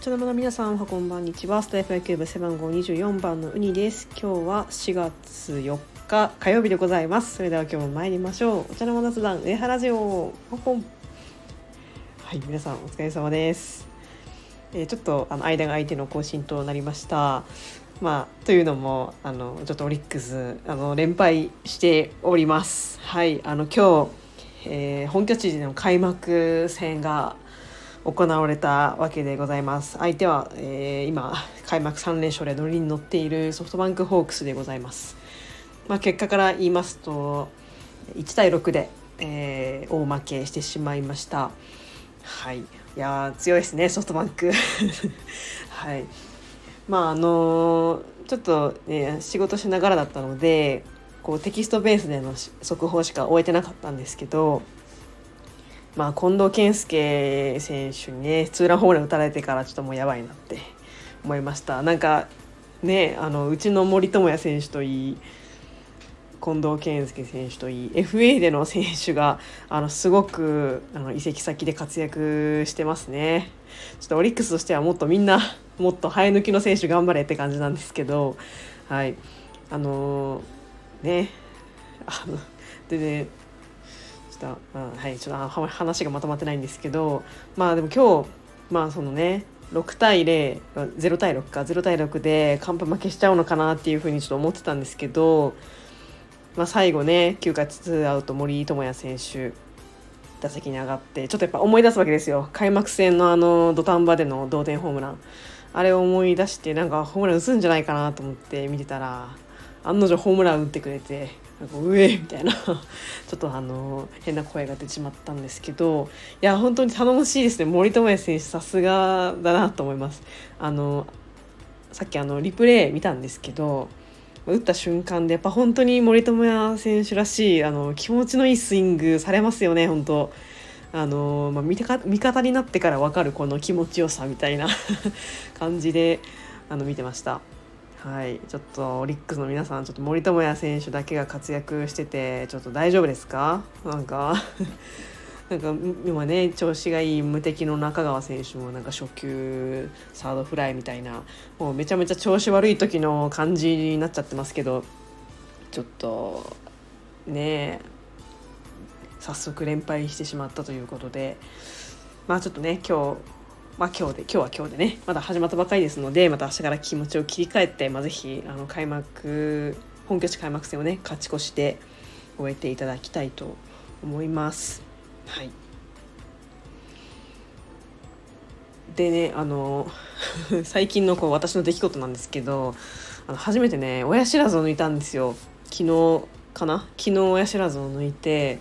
茶の間の皆さんおはこんばんにちは。スタイフ野球部背番号24番のウニです。今日は4月4日火曜日でございます。それでは今日も参りましょう。お茶の間雑談上原ジオ。ポンポン。はい皆さんお疲れ様です、えーちょっとあの間が空いての更新となりました。まあというのもあのちょっとオリックスあの連敗しております。はいあの今日、えー本拠地での開幕戦が行われたわけでございます。相手は、えー今開幕3連勝で乗りに乗っているソフトバンクホークスでございます、まあ、結果から言いますと1対6で、えー大負けしてしまいました。はい。いやー強いですねソフトバンク。はい。まああのーちょっと、ね、仕事しながらだったのでこうテキストベースでの速報しか終えてなかったんですけどまあ、近藤健介選手にねツーランホームラン打たれてからちょっともうやばいなって思いました。なんかねあのうちの森友哉選手といい近藤健介選手といい FA での選手があのすごくあの移籍先で活躍してますね。ちょっとオリックスとしてはもっとみんなもっと生え抜きの選手頑張れって感じなんですけどはい。あのね。あのでねちょっと、あ、はいちょっと話がまとまってないんですけどまあでも今日まあそのね6対00対6か0対6で完封負けしちゃうのかなっていうふうにちょっと思ってたんですけど、まあ、最後ね9回ツーアウト森友哉選手打席に上がってちょっとやっぱ思い出すわけですよ。開幕戦のあの土壇場での同点ホームラン。あれを思い出してなんかホームラン打つんじゃないかなと思って見てたら案の定ホームラン打ってくれてなんかうえみたいな。ちょっとあの変な声が出てしまったんですけどいや本当に頼もしいですね。森友哉選手さすがだなと思います。あのさっきあのリプレイ見たんですけど打った瞬間でやっぱ本当に森友哉選手らしいあの気持ちのいいスイングされますよね本当。あの、まあ、見てか味方になってから分かるこの気持ちよさみたいな 感じであの見てました。はい、ちょっとオリックスの皆さんちょっと森友哉選手だけが活躍しててちょっと大丈夫ですか？なんか なんか今ね調子がいい無敵の中川選手もなんか初球サードフライみたいなもうめちゃめちゃ調子悪い時の感じになっちゃってますけどちょっとね早速連敗してしまったということでまあちょっとね今日まあ今日で今日は今日でねまだ始まったばかりですのでまた明日から気持ちを切り替えて、まあ、ぜひあの開幕本拠地開幕戦をね勝ち越して終えていただきたいと思います。はい。でねあの 最近のこう私の出来事なんですけどあの初めてね親知らずを抜いたんですよ。昨日かな？昨日親知らずを抜いて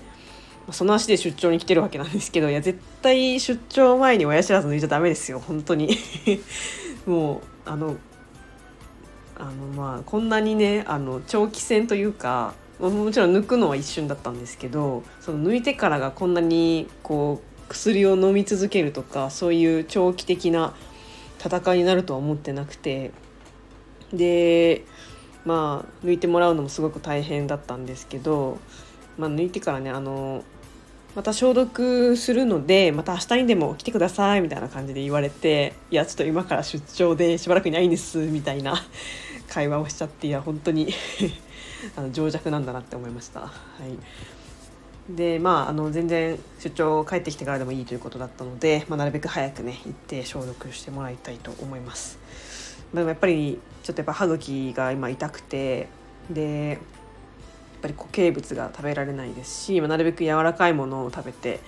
その足で出張に来てるわけなんですけどいや絶対対出張前に親知らず抜いちゃダメですよ本当に。もうあのあのまあこんなにねあの長期戦というかもちろん抜くのは一瞬だったんですけどその抜いてからがこんなにこう薬を飲み続けるとかそういう長期的な戦いになるとは思ってなくてでまあ抜いてもらうのもすごく大変だったんですけど、まあ、抜いてからねあのまた消毒するのでまた明日にでも来てくださいみたいな感じで言われていやちょっと今から出張でしばらくいないんですみたいな 会話をしちゃっていや本当に あの情弱なんだなって思いました。はい、でまああの全然出張帰ってきてからでもいいということだったので、まあ、なるべく早くね行って消毒してもらいたいと思います。でもやっぱりちょっとやっぱ歯茎が今痛くてでぱり固形物が食べられないですし、まあ、なるべく柔らかいものを食べて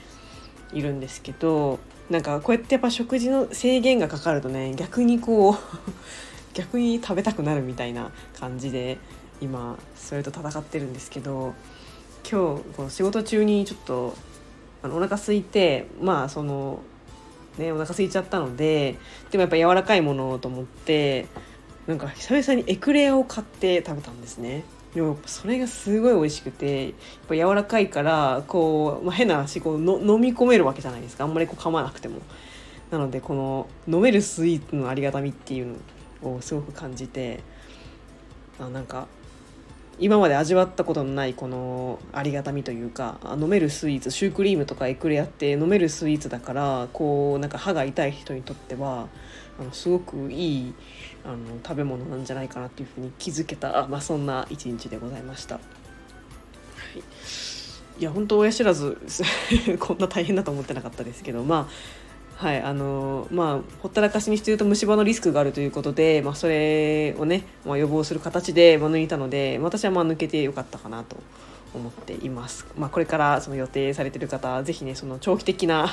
いるんですけどなんかこうやってやっぱ食事の制限がかかるとね逆にこう 逆に食べたくなるみたいな感じで今それと戦ってるんですけど今日この仕事中にちょっとあのお腹空いてまあそのねお腹空いちゃったのででもやっぱ柔らかいものと思ってなんか久々にエクレアを買って食べたんですね。でもそれがすごい美味しくてやっぱ柔らかいからこう、まあ、変な話こうの飲み込めるわけじゃないですかあんまりこう噛まなくても。なのでこの飲めるスイーツのありがたみっていうのをすごく感じてあなんか今まで味わったことのないこのありがたみというか飲めるスイーツシュークリームとかエクレアって飲めるスイーツだからこうなんか歯が痛い人にとってはあのすごくいいあの食べ物なんじゃないかなっていうふうに気づけた、まあ、そんな一日でございました。はいいや本当親知らず こんな大変だと思ってなかったですけどまあはいあのまあほったらかしにしてると虫歯のリスクがあるということで、まあ、それをね、まあ、予防する形で、まあ、抜いたので私はまあ抜けてよかったかなと思っています。まあ、これからその予定されてる方ぜひねその長期的な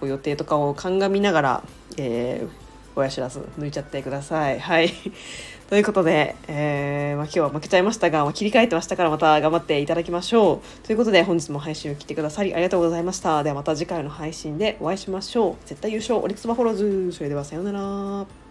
こう予定とかを鑑みながら、えー、親知らず抜いちゃってください。はい ということで、えーまあ、今日は負けちゃいましたが、まあ、切り替えてましたからまた頑張っていただきましょう。ということで本日も配信を聞いてくださりありがとうございました。ではまた次回の配信でお会いしましょう。絶対優勝オリックスバフォローズそれではさようなら。